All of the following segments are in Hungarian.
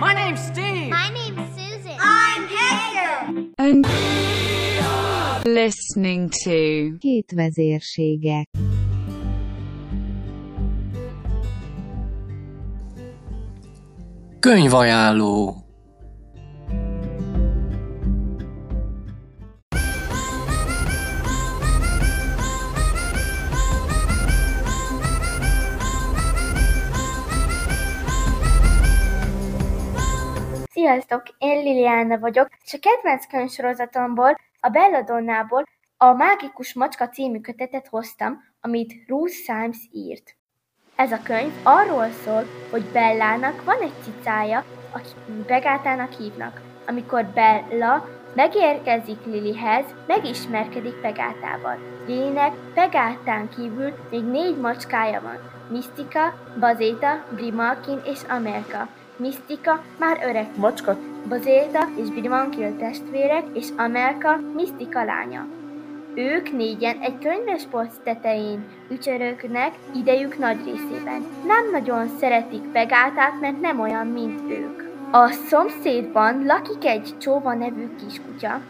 My name's Steve. My name's Susan. I'm Hector. and listening to Két vezérségek. Könyvajánló. Sziasztok, én Liliana vagyok, és a kedvenc könyvsorozatomból, a Belladonnából a Mágikus Macska című kötetet hoztam, amit Ruth Symes írt. Ez a könyv arról szól, hogy Bellának van egy cicája, akit Begátának hívnak. Amikor Bella megérkezik Lilihez, megismerkedik Pegátával. Lilinek Pegátán kívül még négy macskája van. Misztika, Bazéta, Grimalkin és Amelka. Misztika már öreg macska, Bazéta és Grimalkin testvérek, és Amelka Misztika lánya. Ők négyen egy könyvespolc tetején ücsörögnek idejük nagy részében. Nem nagyon szeretik Pegátát, mert nem olyan, mint ők. A szomszédban lakik egy Csóva nevű kiskutya,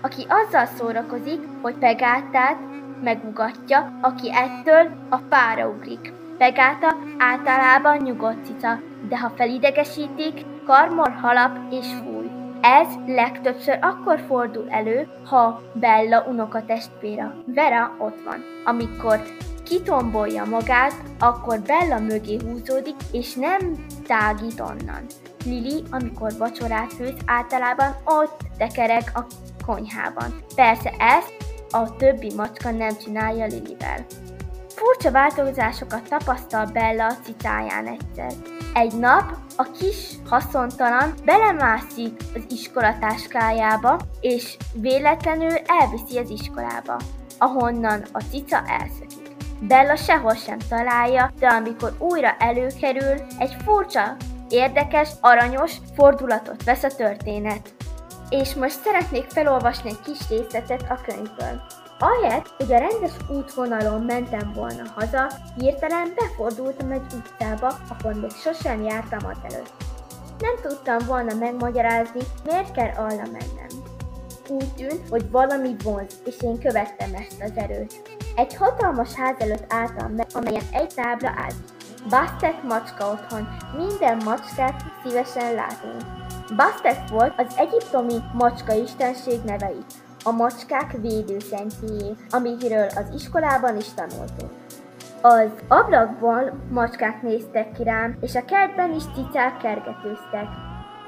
aki azzal szórakozik, hogy Pegátát megugatja, aki ettől a fára ugrik. Pegáta általában nyugodt cica, de ha felidegesítik, karmol halap és fúj. Ez legtöbbször akkor fordul elő, ha Bella unokatestvére Vera ott van. Amikor kitombolja magát, akkor Bella mögé húzódik, és nem tágít onnan. Lili, amikor vacsorát főz, általában ott tekereg a konyhában. Persze ezt a többi macska nem csinálja Lilivel. Furcsa változásokat tapasztal Bella a cicáján egyszer. Egy nap a kis haszontalan belemászik az iskolatáskájába, és véletlenül elviszi az iskolába, ahonnan a cica elszökik. Bella sehol sem találja, de amikor újra előkerül, egy furcsa, érdekes, aranyos fordulatot vesz a történet. És most szeretnék felolvasni egy kis részletet a könyvből. Ahelyett, hogy a rendes útvonalon mentem volna haza, hirtelen befordultam egy utcába, ahol még sosem jártam azelőtt. Nem tudtam volna megmagyarázni, miért kell arra mennem. Úgy tűnt, hogy valami vonz, és én követtem ezt az erőt. Egy hatalmas ház előtt álltam meg, amelyen egy tábla állt. Bastet macska otthon, minden macskát szívesen látunk. Bastet volt az egyiptomi macska istenség neve is a macskák védőszentjéjé, amikről az iskolában is tanultunk. Az ablakból macskák néztek ki rám, és a kertben is cicák kergetőztek.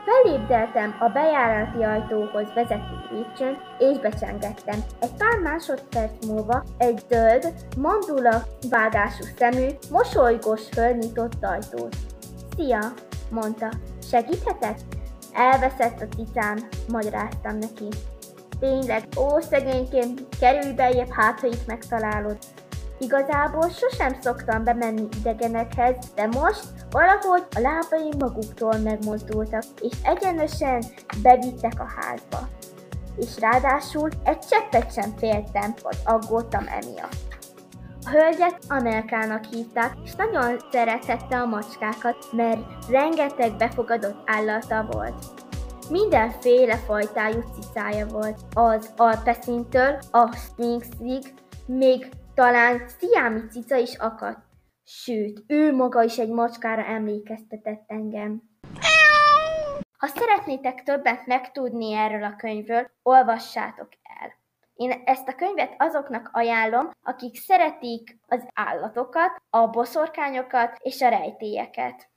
Felépdeltem a bejárati ajtóhoz vezető lépcsőn, és becsengettem. Egy pár másodperc múlva egy zöld, mandula vágású szemű, mosolygós fölnyitott ajtót. Szia, mondta. Segíthetek? Elveszett a cicám, magyaráztam neki. Tényleg, ó, szegénykém, kerülj beljebb, hát ha itt megtalálod. Igazából sosem szoktam bemenni idegenekhez, de most valahogy a lábaim maguktól megmozdultak, és egyenesen bevittek a házba. És ráadásul egy cseppet sem féltem, vagy aggódtam emiatt. A hölgyet Amelkának hívták, és nagyon szerethette a macskákat, mert rengeteg befogadott állata volt. Mindenféle fajtájú cicája volt, az alpeszintől a sphinxig, még talán sziámi cica is akadt. Sőt, ő maga is egy macskára emlékeztetett engem. Ha szeretnétek többet megtudni erről a könyvről, olvassátok el. Én ezt a könyvet azoknak ajánlom, akik szeretik az állatokat, a boszorkányokat és a rejtélyeket.